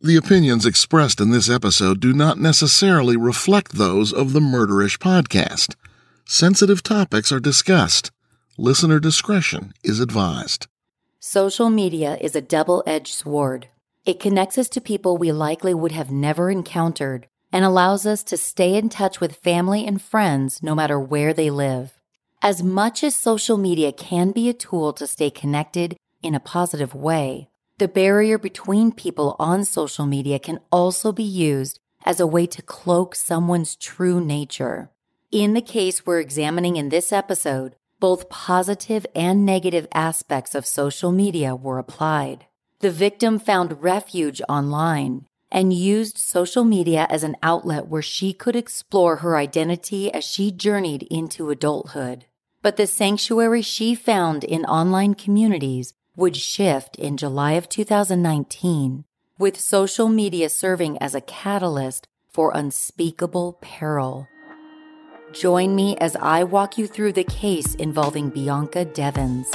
The opinions expressed in this episode do not necessarily reflect those of the Murderish podcast. Sensitive topics are discussed. Listener discretion is advised. Social media is a double edged sword. It connects us to people we likely would have never encountered and allows us to stay in touch with family and friends no matter where they live. As much as social media can be a tool to stay connected in a positive way, the barrier between people on social media can also be used as a way to cloak someone's true nature. In the case we're examining in this episode, both positive and negative aspects of social media were applied. The victim found refuge online and used social media as an outlet where she could explore her identity as she journeyed into adulthood. But the sanctuary she found in online communities would shift in July of 2019, with social media serving as a catalyst for unspeakable peril. Join me as I walk you through the case involving Bianca Devins.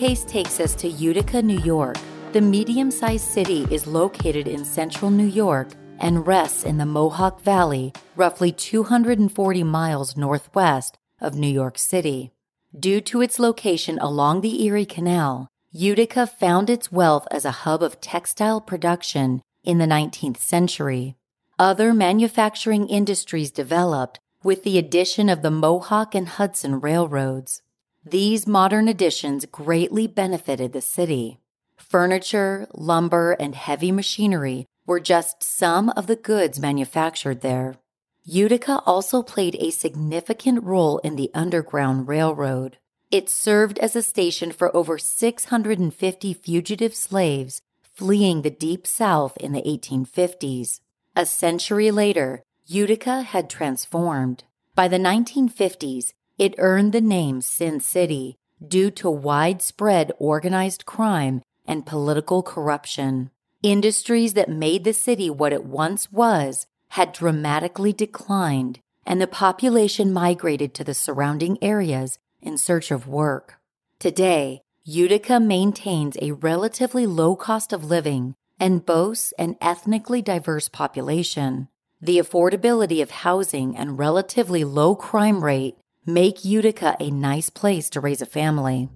Case takes us to Utica, New York. The medium sized city is located in central New York and rests in the Mohawk Valley, roughly 240 miles northwest of New York City. Due to its location along the Erie Canal, Utica found its wealth as a hub of textile production in the 19th century. Other manufacturing industries developed with the addition of the Mohawk and Hudson railroads. These modern additions greatly benefited the city. Furniture, lumber, and heavy machinery were just some of the goods manufactured there. Utica also played a significant role in the Underground Railroad. It served as a station for over 650 fugitive slaves fleeing the Deep South in the 1850s. A century later, Utica had transformed. By the 1950s, it earned the name Sin City due to widespread organized crime and political corruption. Industries that made the city what it once was had dramatically declined, and the population migrated to the surrounding areas in search of work. Today, Utica maintains a relatively low cost of living and boasts an ethnically diverse population. The affordability of housing and relatively low crime rate make Utica a nice place to raise a family.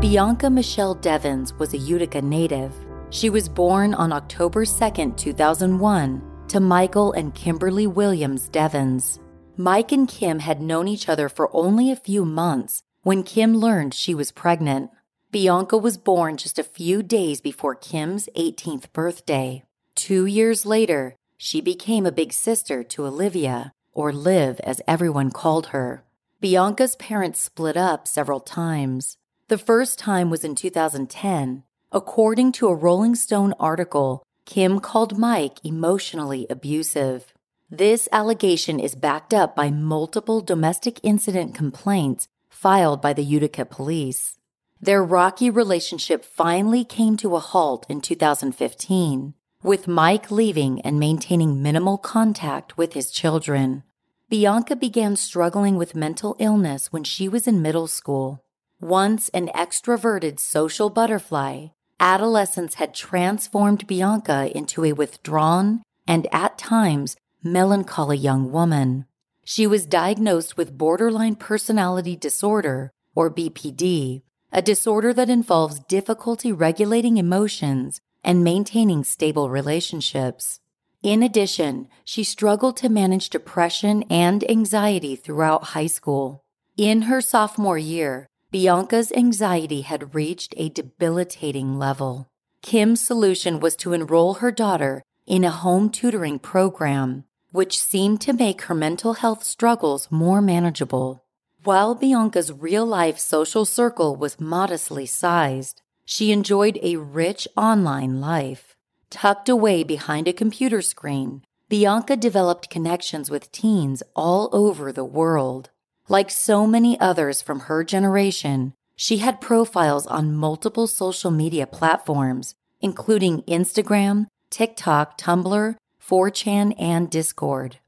Bianca Michelle Devins was a Utica native. She was born on October 2, 2001, to Michael and Kimberly Williams Devins. Mike and Kim had known each other for only a few months when Kim learned she was pregnant. Bianca was born just a few days before Kim's 18th birthday. Two years later, she became a big sister to Olivia, or Liv as everyone called her. Bianca's parents split up several times. The first time was in 2010. According to a Rolling Stone article, Kim called Mike emotionally abusive. This allegation is backed up by multiple domestic incident complaints filed by the Utica police. Their rocky relationship finally came to a halt in 2015 with Mike leaving and maintaining minimal contact with his children. Bianca began struggling with mental illness when she was in middle school. Once an extroverted social butterfly, adolescence had transformed Bianca into a withdrawn and at times melancholy young woman. She was diagnosed with borderline personality disorder, or BPD, a disorder that involves difficulty regulating emotions and maintaining stable relationships. In addition, she struggled to manage depression and anxiety throughout high school. In her sophomore year, Bianca's anxiety had reached a debilitating level. Kim's solution was to enroll her daughter in a home tutoring program, which seemed to make her mental health struggles more manageable. While Bianca's real life social circle was modestly sized, she enjoyed a rich online life. Tucked away behind a computer screen, Bianca developed connections with teens all over the world. Like so many others from her generation, she had profiles on multiple social media platforms, including Instagram, TikTok, Tumblr, 4chan, and Discord.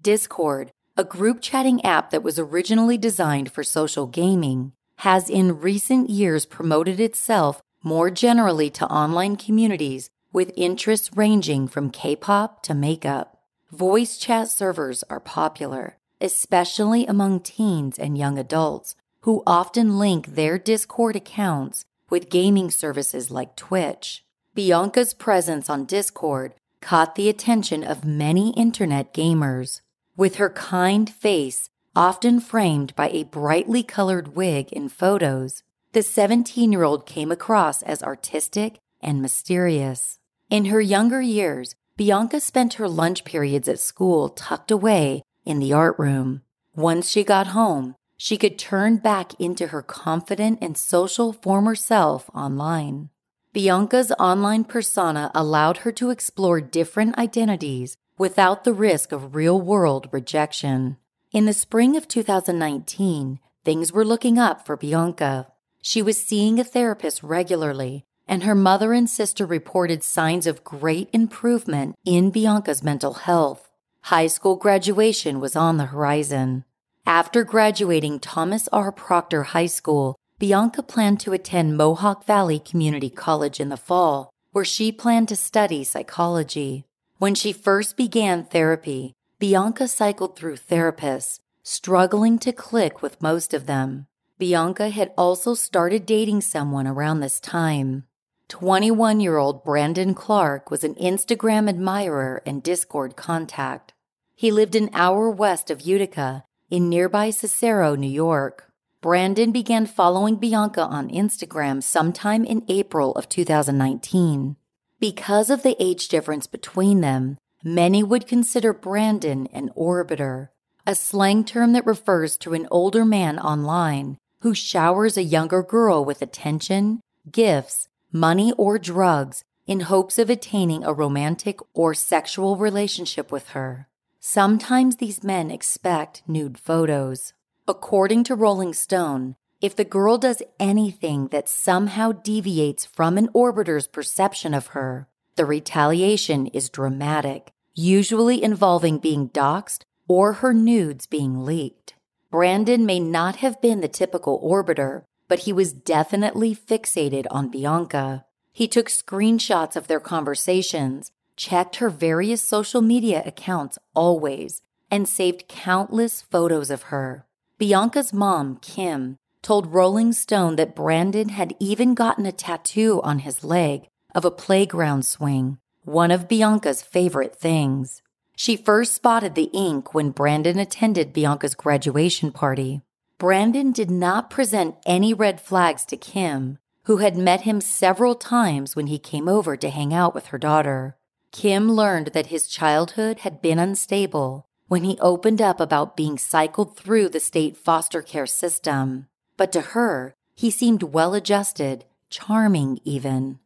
Discord, a group chatting app that was originally designed for social gaming, has in recent years promoted itself more generally to online communities with interests ranging from K pop to makeup. Voice chat servers are popular, especially among teens and young adults, who often link their Discord accounts with gaming services like Twitch. Bianca's presence on Discord caught the attention of many internet gamers. With her kind face often framed by a brightly colored wig in photos, the 17 year old came across as artistic and mysterious. In her younger years, Bianca spent her lunch periods at school tucked away in the art room. Once she got home, she could turn back into her confident and social former self online. Bianca's online persona allowed her to explore different identities without the risk of real world rejection. In the spring of 2019, things were looking up for Bianca. She was seeing a therapist regularly, and her mother and sister reported signs of great improvement in Bianca's mental health. High school graduation was on the horizon. After graduating Thomas R. Proctor High School, Bianca planned to attend Mohawk Valley Community College in the fall, where she planned to study psychology. When she first began therapy, Bianca cycled through therapists, struggling to click with most of them. Bianca had also started dating someone around this time. 21 year old Brandon Clark was an Instagram admirer and Discord contact. He lived an hour west of Utica in nearby Cicero, New York. Brandon began following Bianca on Instagram sometime in April of 2019. Because of the age difference between them, many would consider Brandon an orbiter, a slang term that refers to an older man online who showers a younger girl with attention, gifts, money, or drugs in hopes of attaining a romantic or sexual relationship with her. Sometimes these men expect nude photos. According to Rolling Stone, if the girl does anything that somehow deviates from an orbiter's perception of her, the retaliation is dramatic, usually involving being doxxed or her nudes being leaked. Brandon may not have been the typical orbiter, but he was definitely fixated on Bianca. He took screenshots of their conversations, checked her various social media accounts always, and saved countless photos of her. Bianca's mom, Kim, told Rolling Stone that Brandon had even gotten a tattoo on his leg of a playground swing, one of Bianca's favorite things. She first spotted the ink when Brandon attended Bianca's graduation party. Brandon did not present any red flags to Kim, who had met him several times when he came over to hang out with her daughter. Kim learned that his childhood had been unstable when he opened up about being cycled through the state foster care system. But to her, he seemed well adjusted, charming even.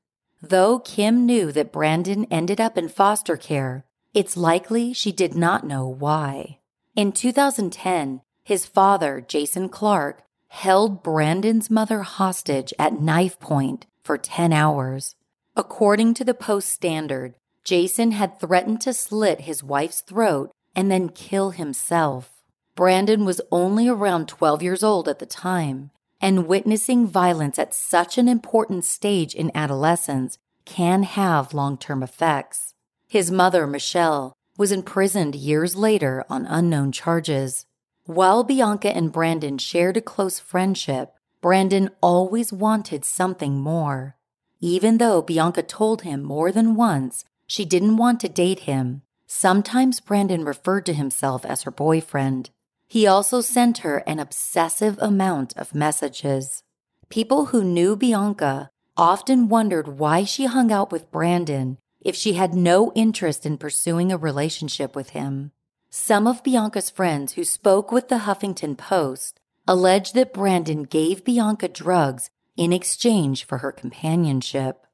Though Kim knew that Brandon ended up in foster care, it's likely she did not know why. In 2010, his father, Jason Clark, held Brandon's mother hostage at knife point for 10 hours. According to the Post Standard, Jason had threatened to slit his wife's throat and then kill himself. Brandon was only around 12 years old at the time, and witnessing violence at such an important stage in adolescence can have long term effects. His mother, Michelle, was imprisoned years later on unknown charges. While Bianca and Brandon shared a close friendship, Brandon always wanted something more. Even though Bianca told him more than once she didn't want to date him, Sometimes Brandon referred to himself as her boyfriend. He also sent her an obsessive amount of messages. People who knew Bianca often wondered why she hung out with Brandon if she had no interest in pursuing a relationship with him. Some of Bianca's friends who spoke with the Huffington Post alleged that Brandon gave Bianca drugs in exchange for her companionship.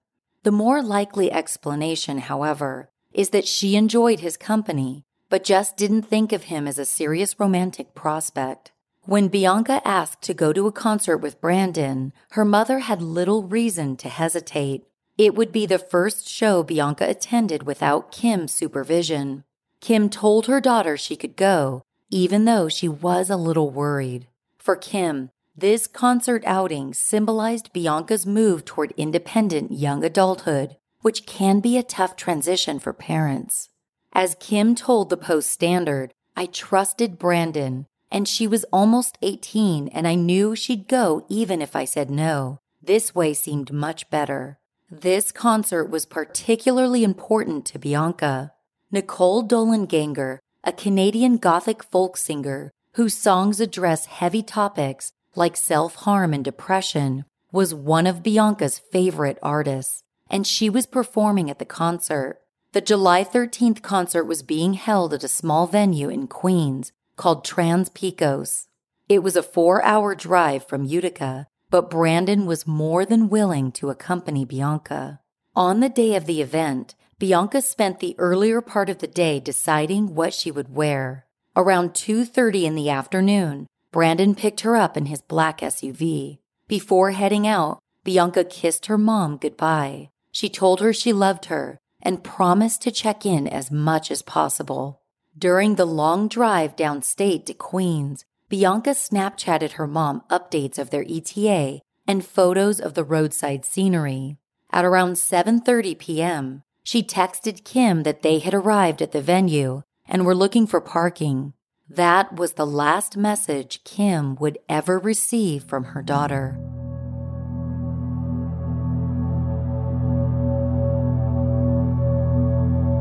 The more likely explanation, however, is that she enjoyed his company, but just didn't think of him as a serious romantic prospect. When Bianca asked to go to a concert with Brandon, her mother had little reason to hesitate. It would be the first show Bianca attended without Kim's supervision. Kim told her daughter she could go, even though she was a little worried. For Kim, this concert outing symbolized Bianca's move toward independent young adulthood, which can be a tough transition for parents. As Kim told the Post Standard, I trusted Brandon, and she was almost 18, and I knew she'd go even if I said no. This way seemed much better. This concert was particularly important to Bianca. Nicole Dollanganger, a Canadian Gothic folk singer whose songs address heavy topics like self harm and depression, was one of Bianca's favorite artists, and she was performing at the concert. The July 13th concert was being held at a small venue in Queens called Trans Pecos. It was a four hour drive from Utica, but Brandon was more than willing to accompany Bianca. On the day of the event, Bianca spent the earlier part of the day deciding what she would wear. Around 2:30 in the afternoon, Brandon picked her up in his black SUV. Before heading out, Bianca kissed her mom goodbye. She told her she loved her and promised to check in as much as possible. During the long drive downstate to Queens, Bianca Snapchatted her mom updates of their ETA and photos of the roadside scenery. At around 7:30 p.m., she texted Kim that they had arrived at the venue and were looking for parking. That was the last message Kim would ever receive from her daughter.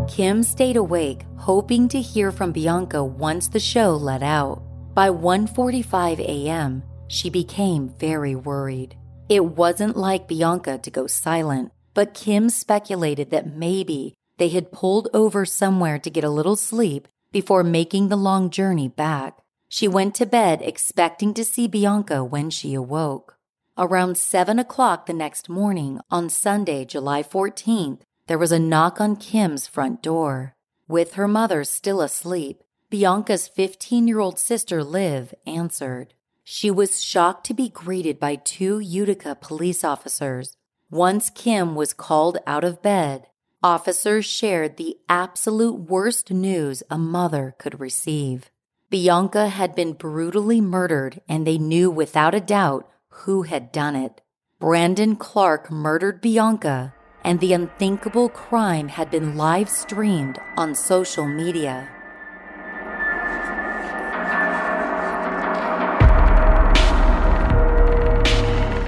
Kim stayed awake, hoping to hear from Bianca once the show let out. By 1:45 a.m., she became very worried. It wasn't like Bianca to go silent, but Kim speculated that maybe they had pulled over somewhere to get a little sleep before making the long journey back. She went to bed expecting to see Bianca when she awoke. Around 7 o'clock the next morning, on Sunday, July 14th, there was a knock on Kim's front door. With her mother still asleep, Bianca's 15 year old sister Liv answered. She was shocked to be greeted by two Utica police officers. Once Kim was called out of bed, officers shared the absolute worst news a mother could receive. Bianca had been brutally murdered, and they knew without a doubt who had done it. Brandon Clark murdered Bianca, and the unthinkable crime had been live streamed on social media.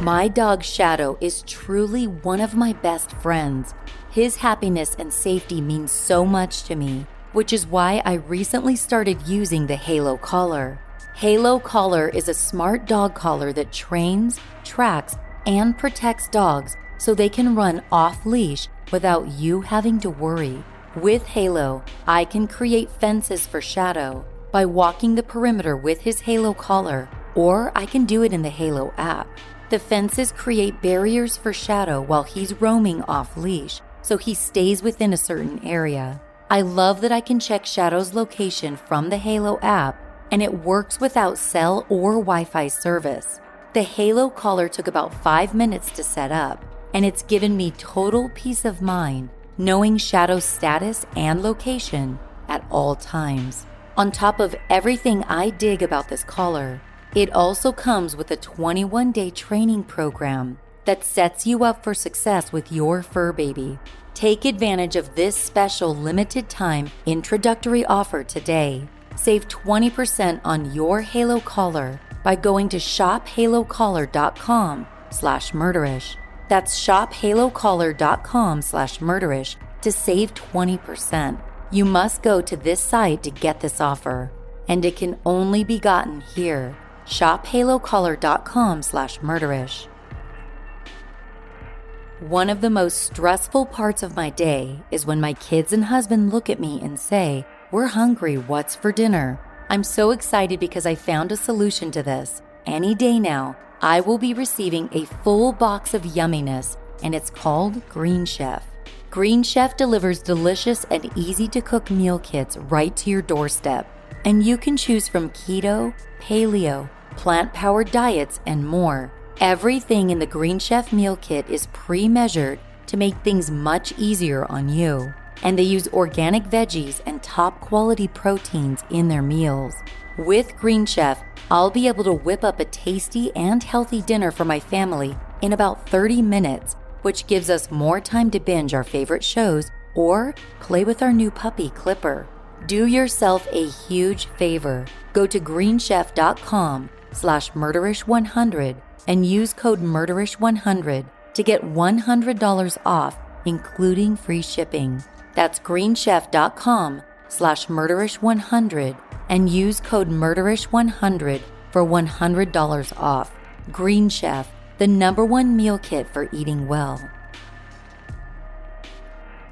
My dog Shadow is truly one of my best friends his happiness and safety means so much to me, which is why I recently started using the Halo collar. Halo collar is a smart dog collar that trains, tracks, and protects dogs so they can run off leash without you having to worry. With Halo, I can create fences for Shadow by walking the perimeter with his Halo collar, or I can do it in the Halo app. The fences create barriers for Shadow while he's roaming off leash, so he stays within a certain area. I love that I can check Shadow's location from the Halo app, and it works without cell or Wi Fi service. The Halo collar took about five minutes to set up, and it's given me total peace of mind knowing Shadow's status and location at all times. On top of everything I dig about this collar, it also comes with a 21 day training program that sets you up for success with your fur baby. Take advantage of this special limited time introductory offer today. Save 20% on your Halo collar by going to shophalocollar.com slash murderish. That's shophalocollar.com slash murderish to save 20%. You must go to this site to get this offer, and it can only be gotten here. shophalocollar.com slash murderish. One of the most stressful parts of my day is when my kids and husband look at me and say, We're hungry, what's for dinner? I'm so excited because I found a solution to this. Any day now, I will be receiving a full box of yumminess, and it's called Green Chef. Green Chef delivers delicious and easy to cook meal kits right to your doorstep. And you can choose from keto, paleo, plant powered diets, and more. Everything in the Green Chef meal kit is pre measured to make things much easier on you. And they use organic veggies and top quality proteins in their meals. With Green Chef, I'll be able to whip up a tasty and healthy dinner for my family in about 30 minutes, which gives us more time to binge our favorite shows or play with our new puppy, Clipper. Do yourself a huge favor. Go to greenchef.com slash murderish100 and use code murderish100 to get $100 off, including free shipping. That's greenchef.com slash murderish100 and use code murderish100 for $100 off. Green Chef, the number one meal kit for eating well.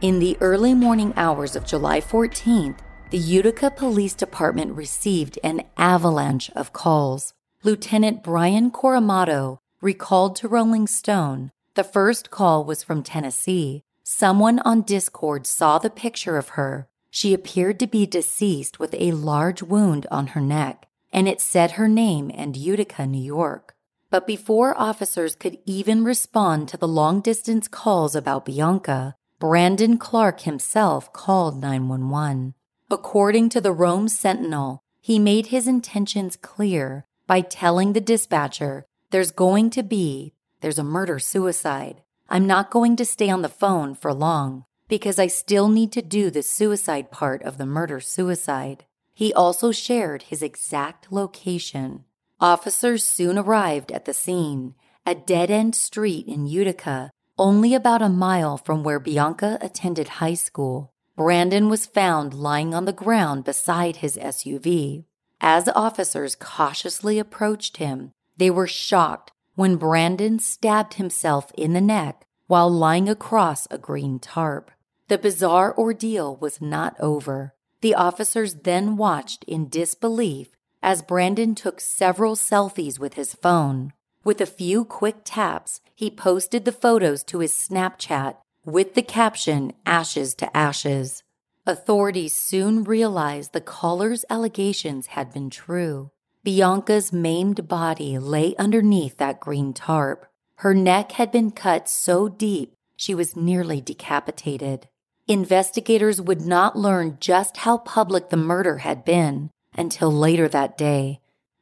In the early morning hours of July 14th, the Utica Police Department received an avalanche of calls. Lieutenant Brian Coramato recalled to Rolling Stone the first call was from Tennessee. Someone on Discord saw the picture of her. She appeared to be deceased with a large wound on her neck, and it said her name and Utica, New York. But before officers could even respond to the long distance calls about Bianca, Brandon Clark himself called 911. According to the Rome Sentinel, he made his intentions clear by telling the dispatcher, There's going to be, there's a murder suicide. I'm not going to stay on the phone for long because I still need to do the suicide part of the murder suicide. He also shared his exact location. Officers soon arrived at the scene, a dead end street in Utica, only about a mile from where Bianca attended high school. Brandon was found lying on the ground beside his SUV. As officers cautiously approached him, they were shocked when Brandon stabbed himself in the neck while lying across a green tarp. The bizarre ordeal was not over. The officers then watched in disbelief as Brandon took several selfies with his phone. With a few quick taps, he posted the photos to his Snapchat with the caption Ashes to Ashes. Authorities soon realized the caller's allegations had been true. Bianca's maimed body lay underneath that green tarp. Her neck had been cut so deep she was nearly decapitated. Investigators would not learn just how public the murder had been until later that day.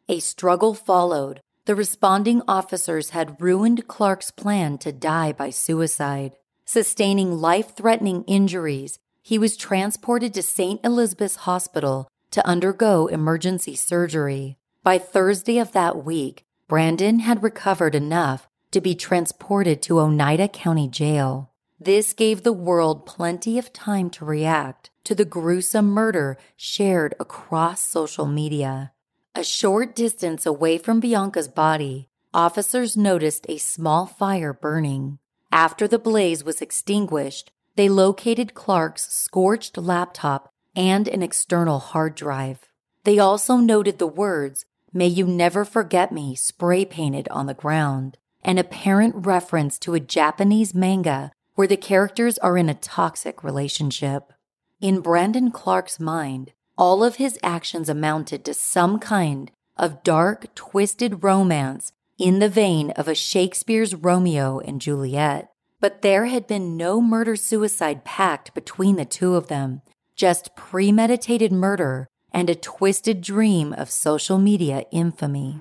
A struggle followed. The responding officers had ruined Clark's plan to die by suicide. Sustaining life threatening injuries, he was transported to St. Elizabeth's Hospital to undergo emergency surgery. By Thursday of that week, Brandon had recovered enough to be transported to Oneida County Jail. This gave the world plenty of time to react to the gruesome murder shared across social media. A short distance away from Bianca's body, officers noticed a small fire burning. After the blaze was extinguished, they located Clark's scorched laptop and an external hard drive. They also noted the words, May you never forget me, spray painted on the ground, an apparent reference to a Japanese manga where the characters are in a toxic relationship. In Brandon Clark's mind, all of his actions amounted to some kind of dark, twisted romance in the vein of a Shakespeare's Romeo and Juliet. But there had been no murder suicide pact between the two of them, just premeditated murder and a twisted dream of social media infamy.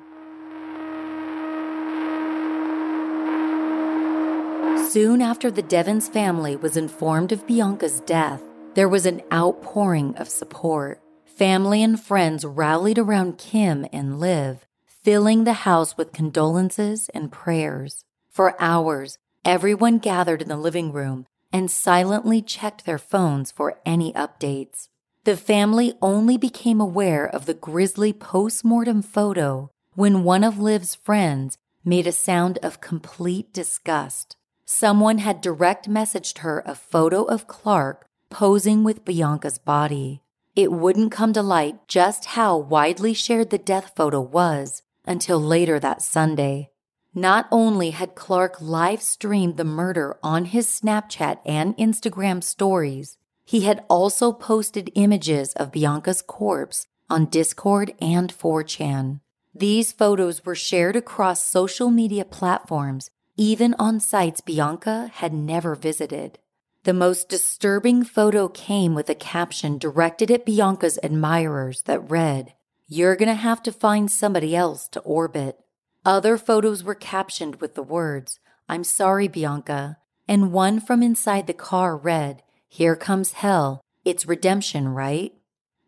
Soon after the Devins family was informed of Bianca's death, there was an outpouring of support. Family and friends rallied around Kim and Liv, filling the house with condolences and prayers. For hours, everyone gathered in the living room and silently checked their phones for any updates. The family only became aware of the grisly post-mortem photo when one of Liv's friends made a sound of complete disgust. Someone had direct messaged her a photo of Clark posing with Bianca's body. It wouldn't come to light just how widely shared the death photo was until later that Sunday. Not only had Clark live streamed the murder on his Snapchat and Instagram stories, he had also posted images of Bianca's corpse on Discord and 4chan. These photos were shared across social media platforms, even on sites Bianca had never visited. The most disturbing photo came with a caption directed at Bianca's admirers that read, You're gonna have to find somebody else to orbit. Other photos were captioned with the words, I'm sorry, Bianca, and one from inside the car read, Here comes hell. It's redemption, right?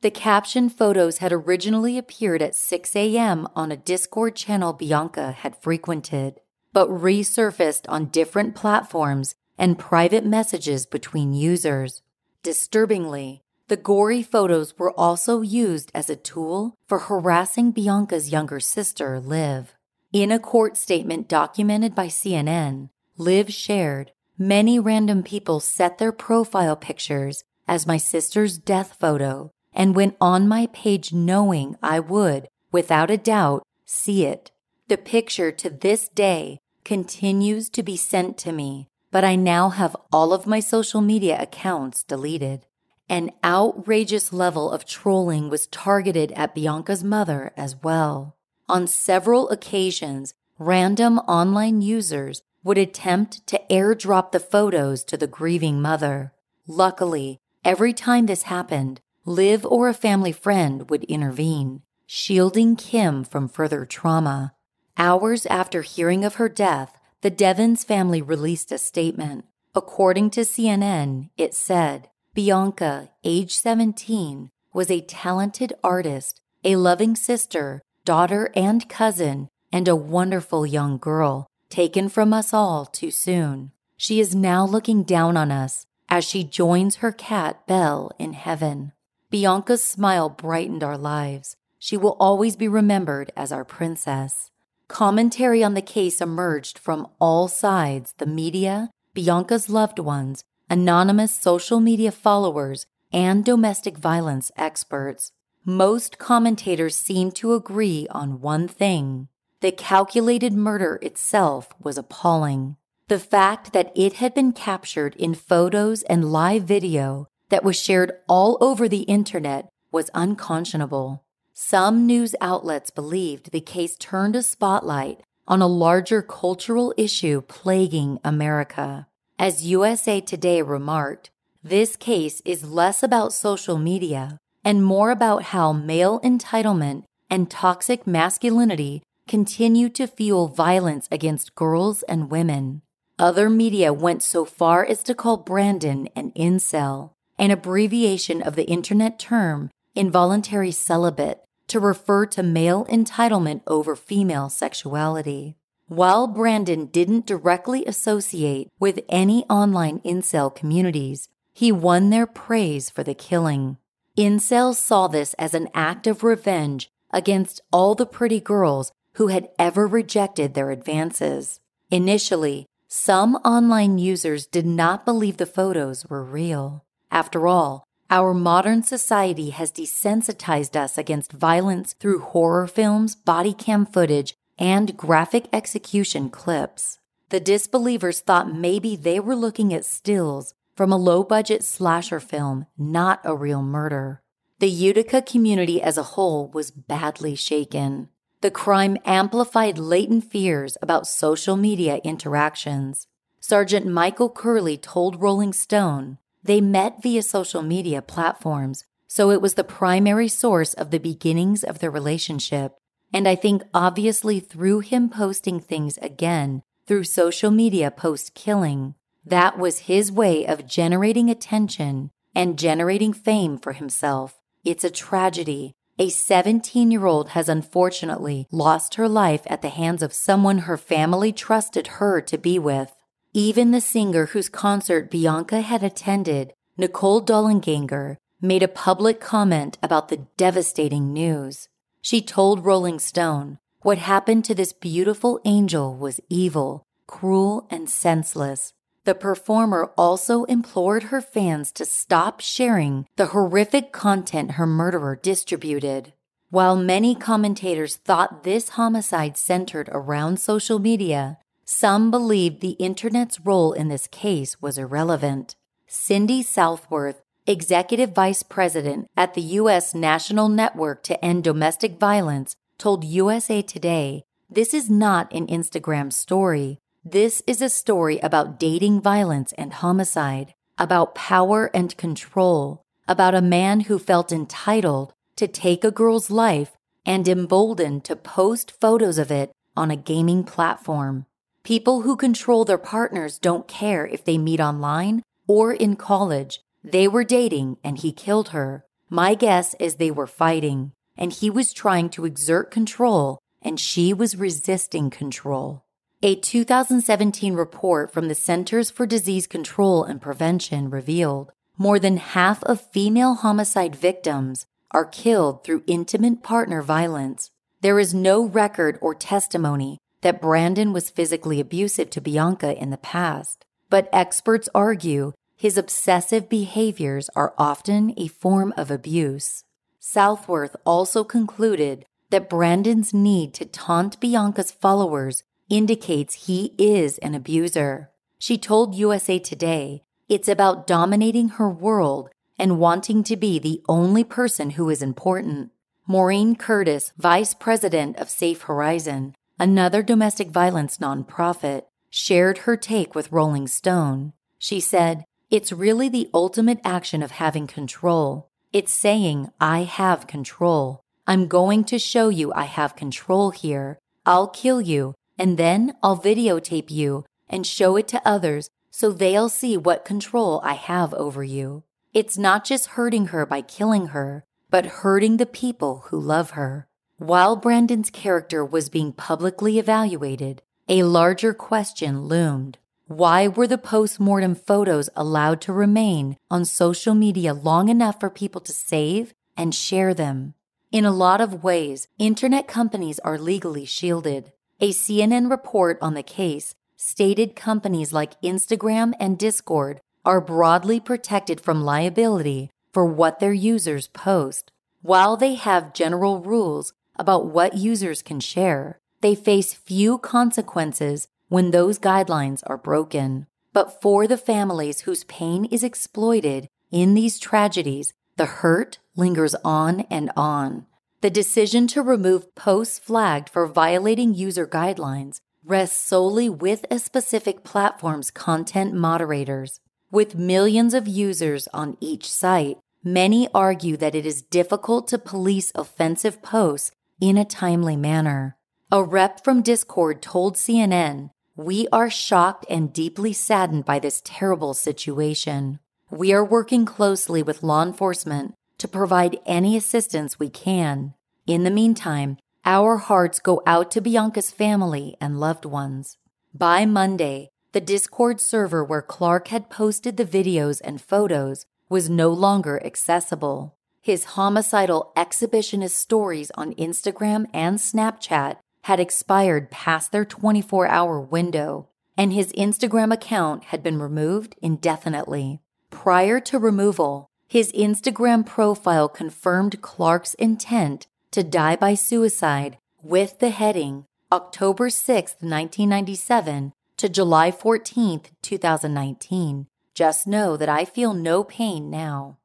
The caption photos had originally appeared at 6 a.m. on a Discord channel Bianca had frequented, but resurfaced on different platforms and private messages between users. Disturbingly, the gory photos were also used as a tool for harassing Bianca's younger sister, Liv. In a court statement documented by CNN, Liv shared, Many random people set their profile pictures as my sister's death photo and went on my page knowing I would, without a doubt, see it. The picture to this day continues to be sent to me, but I now have all of my social media accounts deleted. An outrageous level of trolling was targeted at Bianca's mother as well. On several occasions, random online users would attempt to airdrop the photos to the grieving mother. Luckily, every time this happened, Liv or a family friend would intervene, shielding Kim from further trauma. Hours after hearing of her death, the Devins family released a statement. According to CNN, it said Bianca, age 17, was a talented artist, a loving sister, daughter, and cousin, and a wonderful young girl, taken from us all too soon. She is now looking down on us as she joins her cat Belle in heaven. Bianca's smile brightened our lives. She will always be remembered as our princess. Commentary on the case emerged from all sides the media, Bianca's loved ones, anonymous social media followers, and domestic violence experts. Most commentators seemed to agree on one thing the calculated murder itself was appalling. The fact that it had been captured in photos and live video that was shared all over the internet was unconscionable. Some news outlets believed the case turned a spotlight on a larger cultural issue plaguing America. As USA Today remarked, this case is less about social media and more about how male entitlement and toxic masculinity continue to fuel violence against girls and women. Other media went so far as to call Brandon an incel, an abbreviation of the internet term involuntary celibate to refer to male entitlement over female sexuality. While Brandon didn't directly associate with any online incel communities, he won their praise for the killing. Incels saw this as an act of revenge against all the pretty girls who had ever rejected their advances. Initially, some online users did not believe the photos were real. After all, our modern society has desensitized us against violence through horror films, body cam footage, and graphic execution clips. The disbelievers thought maybe they were looking at stills from a low budget slasher film, not a real murder. The Utica community as a whole was badly shaken. The crime amplified latent fears about social media interactions. Sergeant Michael Curley told Rolling Stone they met via social media platforms, so it was the primary source of the beginnings of their relationship. And I think obviously through him posting things again through social media post killing, that was his way of generating attention and generating fame for himself. It's a tragedy. A 17 year old has unfortunately lost her life at the hands of someone her family trusted her to be with. Even the singer whose concert Bianca had attended, Nicole Dollanganger, made a public comment about the devastating news. She told Rolling Stone, What happened to this beautiful angel was evil, cruel, and senseless. The performer also implored her fans to stop sharing the horrific content her murderer distributed. While many commentators thought this homicide centered around social media, some believed the internet's role in this case was irrelevant. Cindy Southworth, executive vice president at the U.S. National Network to End Domestic Violence, told USA Today this is not an Instagram story. This is a story about dating violence and homicide, about power and control, about a man who felt entitled to take a girl's life and emboldened to post photos of it on a gaming platform. People who control their partners don't care if they meet online or in college. They were dating and he killed her. My guess is they were fighting and he was trying to exert control and she was resisting control. A 2017 report from the Centers for Disease Control and Prevention revealed more than half of female homicide victims are killed through intimate partner violence. There is no record or testimony that Brandon was physically abusive to Bianca in the past, but experts argue his obsessive behaviors are often a form of abuse. Southworth also concluded that Brandon's need to taunt Bianca's followers indicates he is an abuser. She told USA Today it's about dominating her world and wanting to be the only person who is important. Maureen Curtis, vice president of Safe Horizon, another domestic violence nonprofit, shared her take with Rolling Stone. She said, It's really the ultimate action of having control. It's saying, I have control. I'm going to show you I have control here. I'll kill you, and then I'll videotape you and show it to others so they'll see what control I have over you. It's not just hurting her by killing her, but hurting the people who love her. While Brandon's character was being publicly evaluated, a larger question loomed. Why were the post mortem photos allowed to remain on social media long enough for people to save and share them? In a lot of ways, internet companies are legally shielded. A CNN report on the case stated companies like Instagram and Discord are broadly protected from liability for what their users post. While they have general rules about what users can share, they face few consequences when those guidelines are broken. But for the families whose pain is exploited in these tragedies, the hurt lingers on and on. The decision to remove posts flagged for violating user guidelines rests solely with a specific platform's content moderators. With millions of users on each site, many argue that it is difficult to police offensive posts in a timely manner. A rep from Discord told CNN, We are shocked and deeply saddened by this terrible situation. We are working closely with law enforcement to provide any assistance we can. In the meantime, our hearts go out to Bianca's family and loved ones. By Monday, the Discord server where Clark had posted the videos and photos was no longer accessible. His homicidal exhibitionist stories on Instagram and Snapchat had expired past their 24 hour window, and his Instagram account had been removed indefinitely. Prior to removal, his Instagram profile confirmed Clark's intent to die by suicide with the heading October 6, 1997 to July 14, 2019. Just know that I feel no pain now.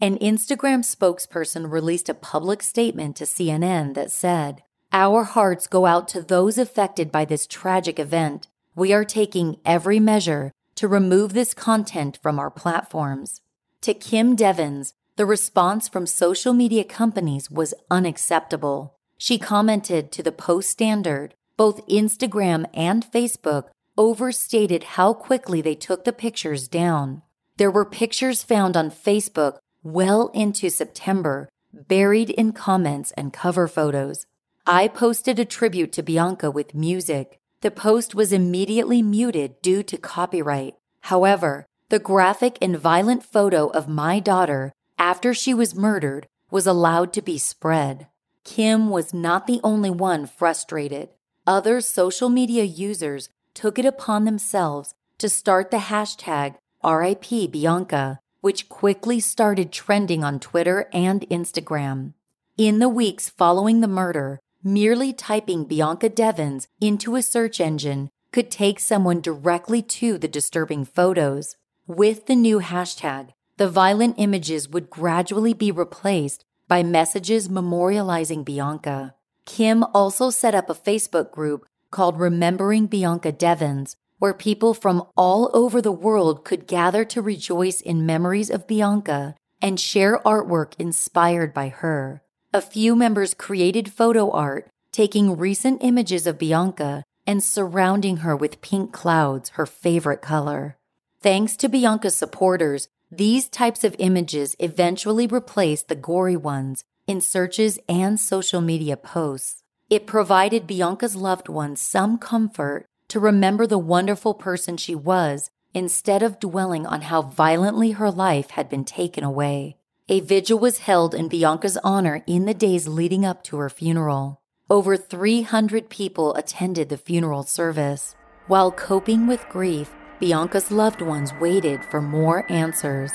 An Instagram spokesperson released a public statement to CNN that said, Our hearts go out to those affected by this tragic event. We are taking every measure to remove this content from our platforms. To Kim Devins, the response from social media companies was unacceptable. She commented to the Post Standard, both Instagram and Facebook overstated how quickly they took the pictures down. There were pictures found on Facebook well into September, buried in comments and cover photos. I posted a tribute to Bianca with music. The post was immediately muted due to copyright. However, the graphic and violent photo of my daughter after she was murdered was allowed to be spread. Kim was not the only one frustrated. Other social media users took it upon themselves to start the hashtag RIP Bianca, which quickly started trending on Twitter and Instagram. In the weeks following the murder, merely typing Bianca Devins into a search engine could take someone directly to the disturbing photos. With the new hashtag, the violent images would gradually be replaced by messages memorializing Bianca. Kim also set up a Facebook group called Remembering Bianca Devins, where people from all over the world could gather to rejoice in memories of Bianca and share artwork inspired by her. A few members created photo art taking recent images of Bianca and surrounding her with pink clouds, her favorite color. Thanks to Bianca's supporters, these types of images eventually replaced the gory ones in searches and social media posts. It provided Bianca's loved ones some comfort to remember the wonderful person she was instead of dwelling on how violently her life had been taken away. A vigil was held in Bianca's honor in the days leading up to her funeral. Over 300 people attended the funeral service. While coping with grief, Bianca's loved ones waited for more answers.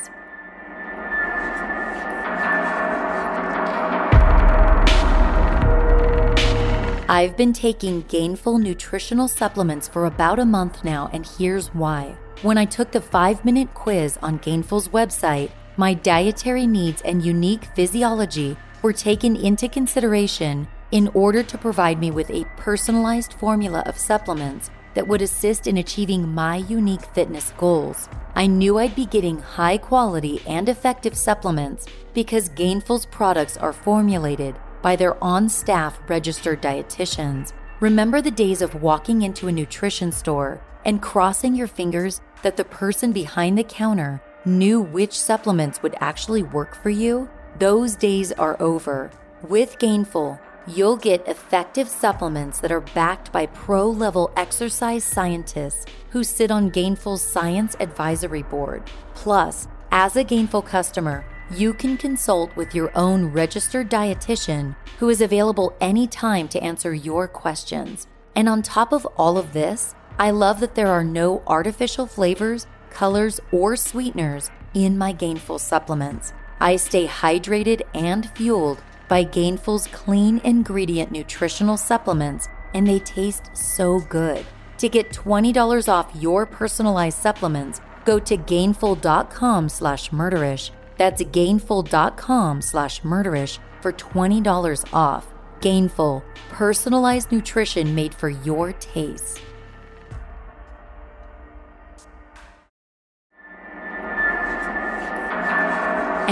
I've been taking gainful nutritional supplements for about a month now, and here's why. When I took the five minute quiz on Gainful's website, my dietary needs and unique physiology were taken into consideration in order to provide me with a personalized formula of supplements that would assist in achieving my unique fitness goals. I knew I'd be getting high quality and effective supplements because Gainful's products are formulated by their on staff registered dietitians. Remember the days of walking into a nutrition store and crossing your fingers that the person behind the counter knew which supplements would actually work for you? Those days are over. With Gainful, you'll get effective supplements that are backed by pro level exercise scientists who sit on Gainful's Science Advisory Board. Plus, as a Gainful customer, you can consult with your own registered dietitian who is available anytime to answer your questions. And on top of all of this, I love that there are no artificial flavors, colors, or sweeteners in my Gainful supplements. I stay hydrated and fueled by Gainful's clean ingredient nutritional supplements, and they taste so good. To get $20 off your personalized supplements, go to gainful.com slash murderish. That's gainful.com slash murderish for $20 off. Gainful, personalized nutrition made for your taste.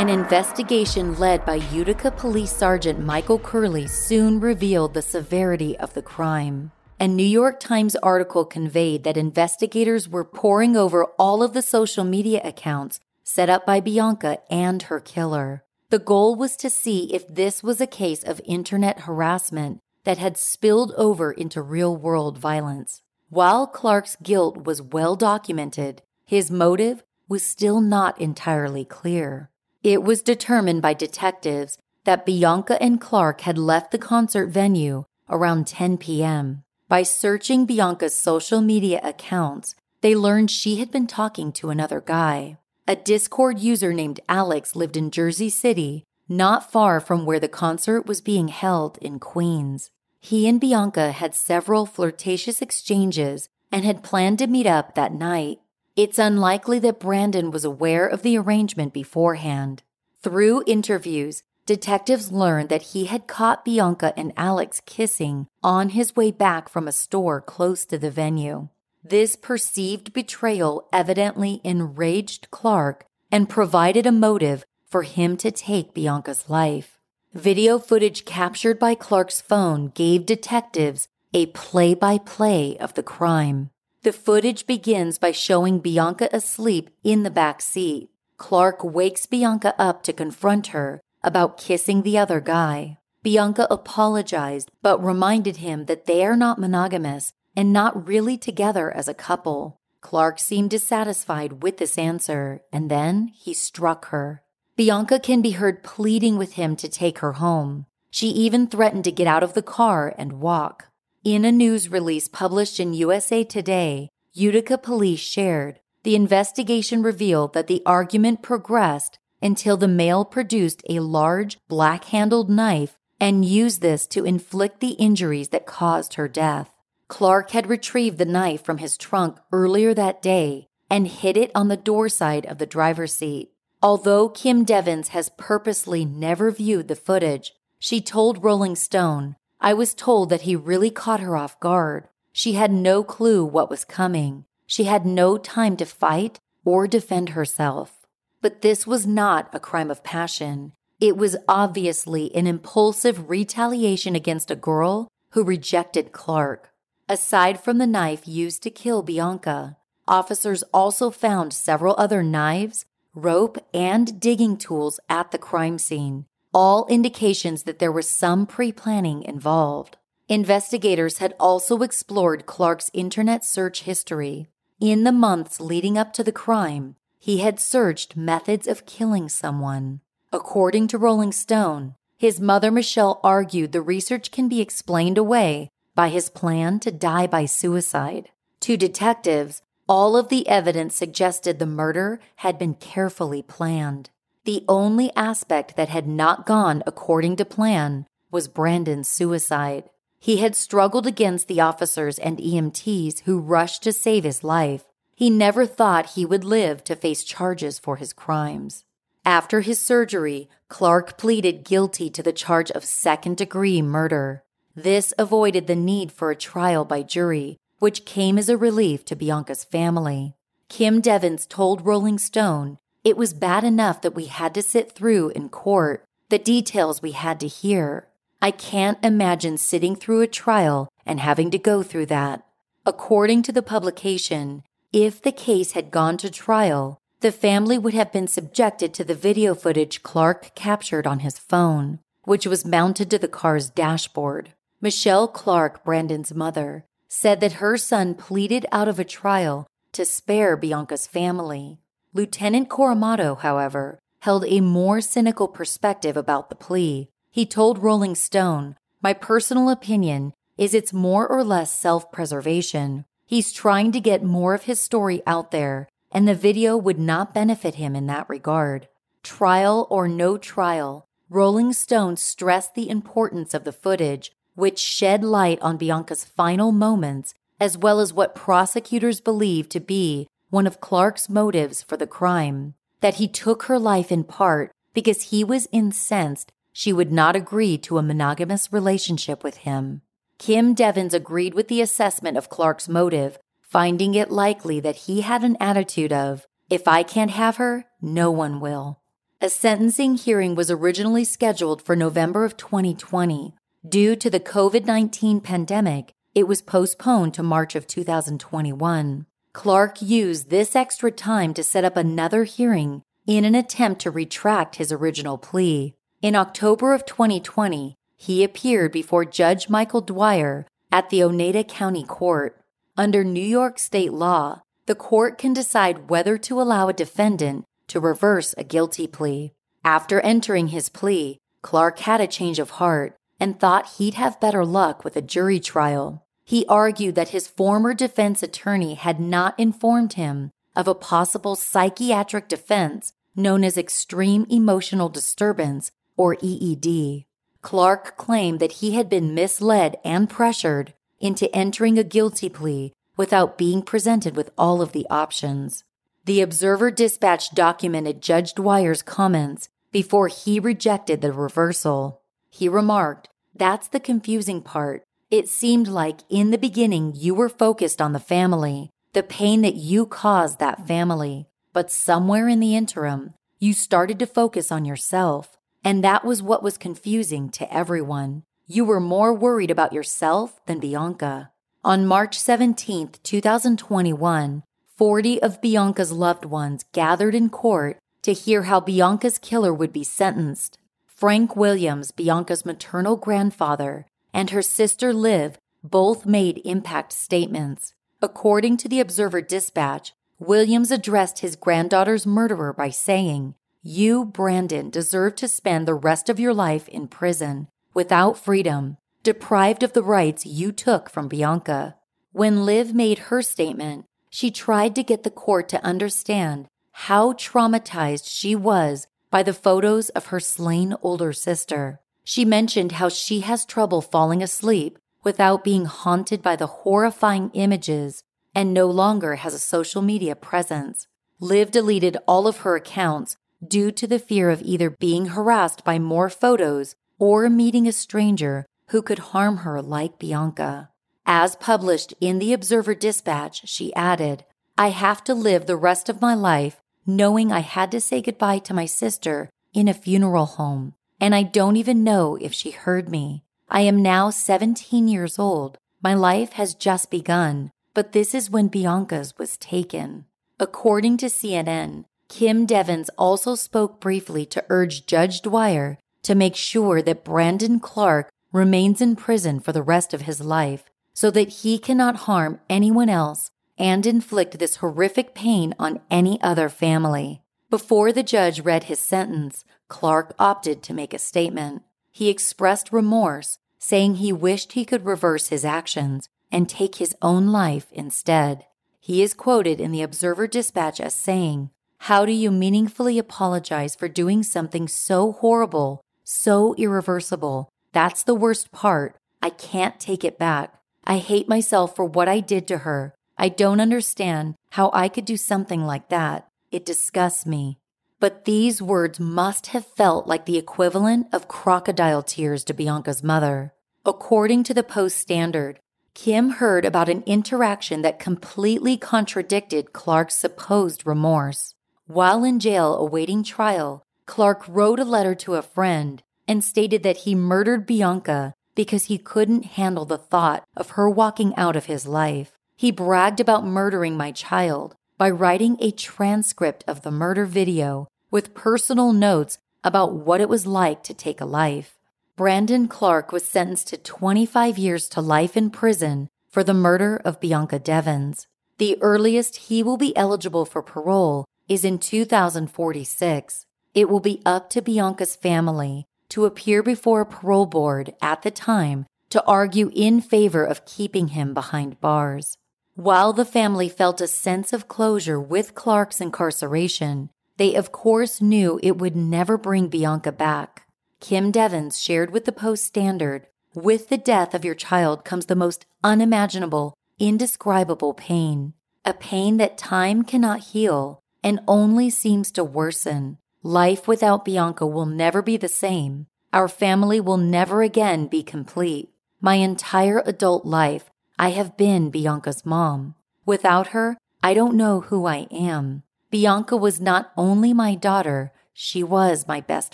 An investigation led by Utica Police Sergeant Michael Curley soon revealed the severity of the crime. A New York Times article conveyed that investigators were poring over all of the social media accounts set up by Bianca and her killer. The goal was to see if this was a case of internet harassment that had spilled over into real world violence. While Clark's guilt was well documented, his motive was still not entirely clear. It was determined by detectives that Bianca and Clark had left the concert venue around 10 p.m. By searching Bianca's social media accounts, they learned she had been talking to another guy. A Discord user named Alex lived in Jersey City, not far from where the concert was being held in Queens. He and Bianca had several flirtatious exchanges and had planned to meet up that night. It's unlikely that Brandon was aware of the arrangement beforehand. Through interviews, detectives learned that he had caught Bianca and Alex kissing on his way back from a store close to the venue. This perceived betrayal evidently enraged Clark and provided a motive for him to take Bianca's life. Video footage captured by Clark's phone gave detectives a play by play of the crime. The footage begins by showing Bianca asleep in the back seat. Clark wakes Bianca up to confront her about kissing the other guy. Bianca apologized, but reminded him that they are not monogamous and not really together as a couple. Clark seemed dissatisfied with this answer, and then he struck her. Bianca can be heard pleading with him to take her home. She even threatened to get out of the car and walk. In a news release published in USA Today, Utica police shared the investigation revealed that the argument progressed until the male produced a large black handled knife and used this to inflict the injuries that caused her death. Clark had retrieved the knife from his trunk earlier that day and hid it on the door side of the driver's seat. Although Kim Devins has purposely never viewed the footage, she told Rolling Stone, I was told that he really caught her off guard. She had no clue what was coming. She had no time to fight or defend herself. But this was not a crime of passion. It was obviously an impulsive retaliation against a girl who rejected Clark. Aside from the knife used to kill Bianca, officers also found several other knives, rope, and digging tools at the crime scene, all indications that there was some pre planning involved. Investigators had also explored Clark's internet search history. In the months leading up to the crime, he had searched methods of killing someone. According to Rolling Stone, his mother Michelle argued the research can be explained away by his plan to die by suicide. To detectives, all of the evidence suggested the murder had been carefully planned. The only aspect that had not gone according to plan was Brandon's suicide. He had struggled against the officers and EMTs who rushed to save his life. He never thought he would live to face charges for his crimes. After his surgery, Clark pleaded guilty to the charge of second degree murder. This avoided the need for a trial by jury, which came as a relief to Bianca's family. Kim Devins told Rolling Stone it was bad enough that we had to sit through in court the details we had to hear. I can't imagine sitting through a trial and having to go through that. According to the publication, if the case had gone to trial, the family would have been subjected to the video footage Clark captured on his phone, which was mounted to the car's dashboard. Michelle Clark, Brandon's mother, said that her son pleaded out of a trial to spare Bianca's family. Lieutenant Coramado, however, held a more cynical perspective about the plea. He told Rolling Stone, My personal opinion is it's more or less self preservation. He's trying to get more of his story out there, and the video would not benefit him in that regard. Trial or no trial, Rolling Stone stressed the importance of the footage, which shed light on Bianca's final moments, as well as what prosecutors believe to be one of Clark's motives for the crime that he took her life in part because he was incensed she would not agree to a monogamous relationship with him. Kim Devins agreed with the assessment of Clark's motive, finding it likely that he had an attitude of, if I can't have her, no one will. A sentencing hearing was originally scheduled for November of 2020. Due to the COVID 19 pandemic, it was postponed to March of 2021. Clark used this extra time to set up another hearing in an attempt to retract his original plea. In October of 2020, he appeared before Judge Michael Dwyer at the Oneida County Court. Under New York state law, the court can decide whether to allow a defendant to reverse a guilty plea. After entering his plea, Clark had a change of heart and thought he'd have better luck with a jury trial. He argued that his former defense attorney had not informed him of a possible psychiatric defense known as extreme emotional disturbance, or EED. Clark claimed that he had been misled and pressured into entering a guilty plea without being presented with all of the options. The Observer Dispatch documented Judge Dwyer's comments before he rejected the reversal. He remarked, That's the confusing part. It seemed like in the beginning you were focused on the family, the pain that you caused that family. But somewhere in the interim, you started to focus on yourself. And that was what was confusing to everyone. You were more worried about yourself than Bianca. On March 17, 2021, 40 of Bianca's loved ones gathered in court to hear how Bianca's killer would be sentenced. Frank Williams, Bianca's maternal grandfather, and her sister Liv both made impact statements. According to the Observer Dispatch, Williams addressed his granddaughter's murderer by saying, You, Brandon, deserve to spend the rest of your life in prison, without freedom, deprived of the rights you took from Bianca. When Liv made her statement, she tried to get the court to understand how traumatized she was by the photos of her slain older sister. She mentioned how she has trouble falling asleep without being haunted by the horrifying images and no longer has a social media presence. Liv deleted all of her accounts due to the fear of either being harassed by more photos or meeting a stranger who could harm her like Bianca. As published in the Observer Dispatch, she added, I have to live the rest of my life knowing I had to say goodbye to my sister in a funeral home, and I don't even know if she heard me. I am now 17 years old. My life has just begun, but this is when Bianca's was taken. According to CNN, Kim Devins also spoke briefly to urge Judge Dwyer to make sure that Brandon Clark remains in prison for the rest of his life so that he cannot harm anyone else and inflict this horrific pain on any other family. Before the judge read his sentence, Clark opted to make a statement. He expressed remorse, saying he wished he could reverse his actions and take his own life instead. He is quoted in the Observer Dispatch as saying, How do you meaningfully apologize for doing something so horrible, so irreversible? That's the worst part. I can't take it back. I hate myself for what I did to her. I don't understand how I could do something like that. It disgusts me. But these words must have felt like the equivalent of crocodile tears to Bianca's mother. According to the Post Standard, Kim heard about an interaction that completely contradicted Clark's supposed remorse. While in jail awaiting trial, Clark wrote a letter to a friend and stated that he murdered Bianca because he couldn't handle the thought of her walking out of his life. He bragged about murdering my child by writing a transcript of the murder video with personal notes about what it was like to take a life. Brandon Clark was sentenced to 25 years to life in prison for the murder of Bianca Devins. The earliest he will be eligible for parole is in 2046. It will be up to Bianca's family to appear before a parole board at the time to argue in favor of keeping him behind bars. While the family felt a sense of closure with Clark's incarceration, they of course knew it would never bring Bianca back. Kim Devins shared with the Post Standard With the death of your child comes the most unimaginable, indescribable pain, a pain that time cannot heal and only seems to worsen. Life without Bianca will never be the same. Our family will never again be complete. My entire adult life, I have been Bianca's mom. Without her, I don't know who I am. Bianca was not only my daughter, she was my best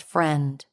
friend.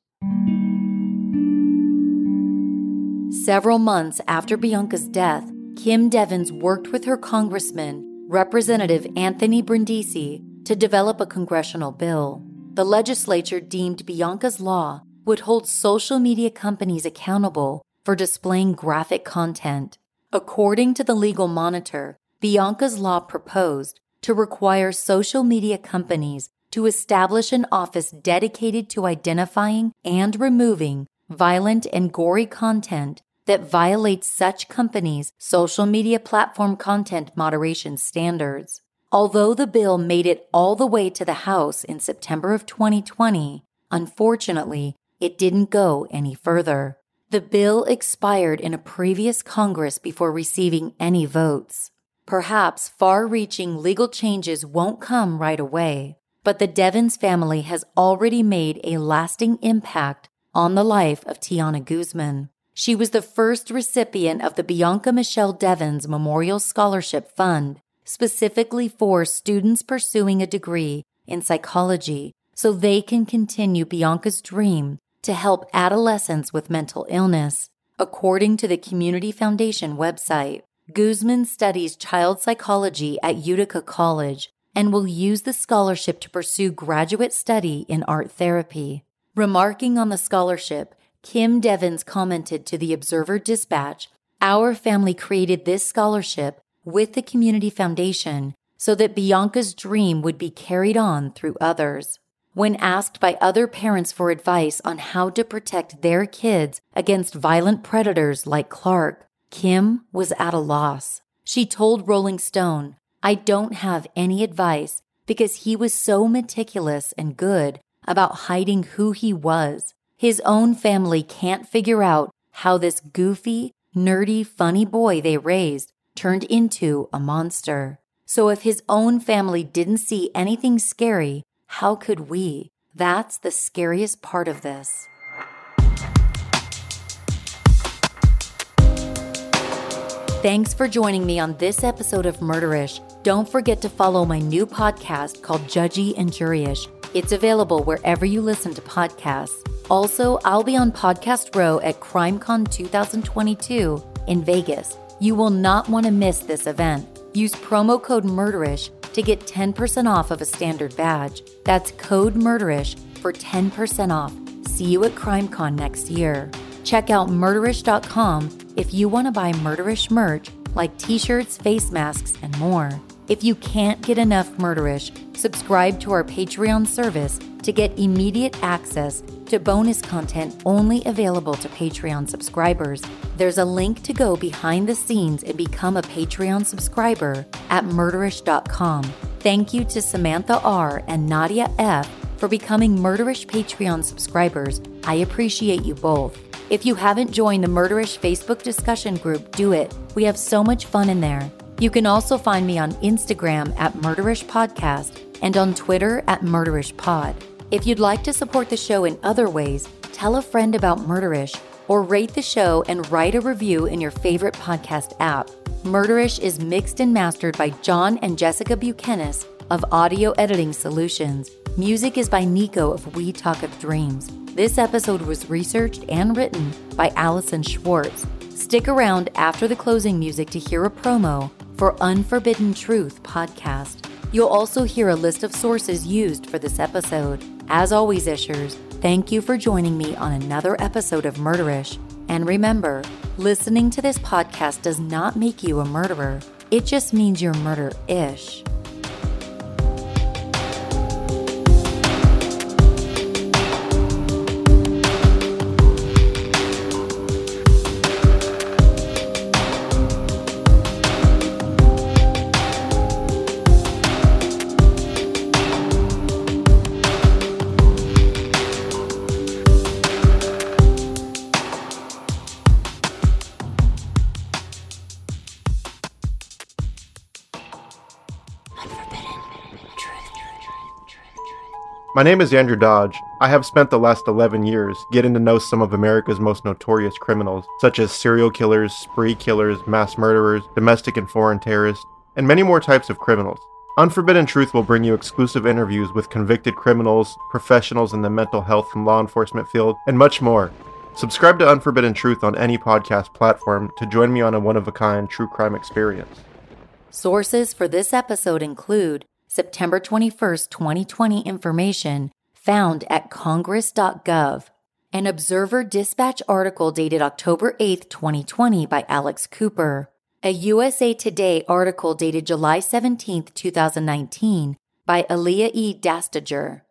Several months after Bianca's death, Kim Devins worked with her congressman, Representative Anthony Brindisi, to develop a congressional bill the legislature deemed Bianca's law would hold social media companies accountable for displaying graphic content. According to the Legal Monitor, Bianca's law proposed to require social media companies to establish an office dedicated to identifying and removing violent and gory content that violates such companies' social media platform content moderation standards. Although the bill made it all the way to the House in September of 2020, unfortunately, it didn't go any further. The bill expired in a previous Congress before receiving any votes. Perhaps far reaching legal changes won't come right away, but the Devins family has already made a lasting impact on the life of Tiana Guzman. She was the first recipient of the Bianca Michelle Devins Memorial Scholarship Fund specifically for students pursuing a degree in psychology so they can continue Bianca's dream to help adolescents with mental illness. According to the Community Foundation website, Guzman studies child psychology at Utica College and will use the scholarship to pursue graduate study in art therapy. Remarking on the scholarship, Kim Devins commented to the Observer Dispatch Our family created this scholarship with the Community Foundation so that Bianca's dream would be carried on through others. When asked by other parents for advice on how to protect their kids against violent predators like Clark, Kim was at a loss. She told Rolling Stone, I don't have any advice because he was so meticulous and good about hiding who he was. His own family can't figure out how this goofy, nerdy, funny boy they raised turned into a monster. So if his own family didn't see anything scary, how could we? That's the scariest part of this. Thanks for joining me on this episode of Murderish. Don't forget to follow my new podcast called Judgy and Juryish. It's available wherever you listen to podcasts. Also, I'll be on Podcast Row at CrimeCon 2022 in Vegas. You will not want to miss this event. Use promo code MURDERISH to get 10% off of a standard badge. That's code MURDERISH for 10% off. See you at CrimeCon next year. Check out murderish.com if you want to buy murderish merch like t shirts, face masks, and more. If you can't get enough Murderish, subscribe to our Patreon service to get immediate access to bonus content only available to Patreon subscribers. There's a link to go behind the scenes and become a Patreon subscriber at murderish.com. Thank you to Samantha R. and Nadia F. for becoming Murderish Patreon subscribers. I appreciate you both. If you haven't joined the Murderish Facebook discussion group, do it. We have so much fun in there. You can also find me on Instagram at Murderish Podcast and on Twitter at Murderish Pod. If you'd like to support the show in other ways, tell a friend about Murderish or rate the show and write a review in your favorite podcast app. Murderish is mixed and mastered by John and Jessica Buchanan of Audio Editing Solutions. Music is by Nico of We Talk of Dreams. This episode was researched and written by Allison Schwartz. Stick around after the closing music to hear a promo for Unforbidden Truth podcast. You'll also hear a list of sources used for this episode. As always, Ishers, thank you for joining me on another episode of Murderish. And remember, listening to this podcast does not make you a murderer, it just means you're murder ish. My name is Andrew Dodge. I have spent the last 11 years getting to know some of America's most notorious criminals, such as serial killers, spree killers, mass murderers, domestic and foreign terrorists, and many more types of criminals. Unforbidden Truth will bring you exclusive interviews with convicted criminals, professionals in the mental health and law enforcement field, and much more. Subscribe to Unforbidden Truth on any podcast platform to join me on a one of a kind true crime experience. Sources for this episode include September 21, 2020 information found at congress.gov. An Observer Dispatch article dated October 8, 2020 by Alex Cooper. A USA Today article dated July 17, 2019 by Aaliyah E. Dastager.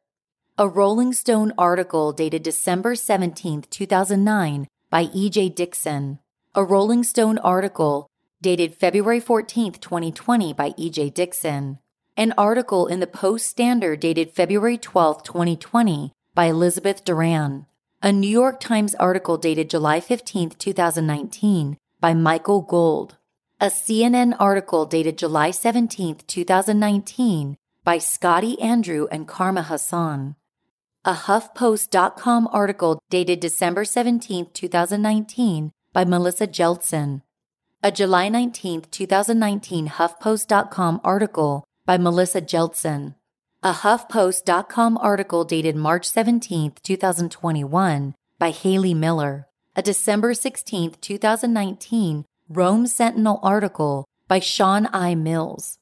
A Rolling Stone article dated December 17, 2009 by E.J. Dickson. A Rolling Stone article dated February 14, 2020 by E.J. Dickson an article in the Post Standard dated February 12, 2020, by Elizabeth Doran, a New York Times article dated July 15, 2019, by Michael Gold, a CNN article dated July 17, 2019, by Scottie Andrew and Carma Hassan, a HuffPost.com article dated December 17, 2019, by Melissa Jeltsen, a July 19, 2019 HuffPost.com article by Melissa Jeltsen. A HuffPost.com article dated March 17, 2021 by Hayley Miller. A December 16, 2019 Rome Sentinel article by Sean I. Mills.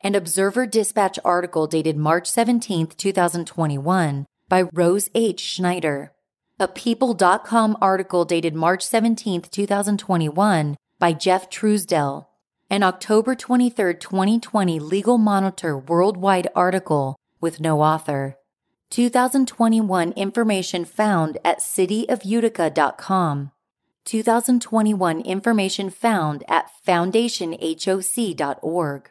An Observer Dispatch article dated March 17, 2021 by Rose H. Schneider. A People.com article dated March 17, 2021 by Jeff Truesdell an October 23, 2020 Legal Monitor worldwide article with no author. 2021 information found at cityofutica.com. 2021 information found at foundationhoc.org.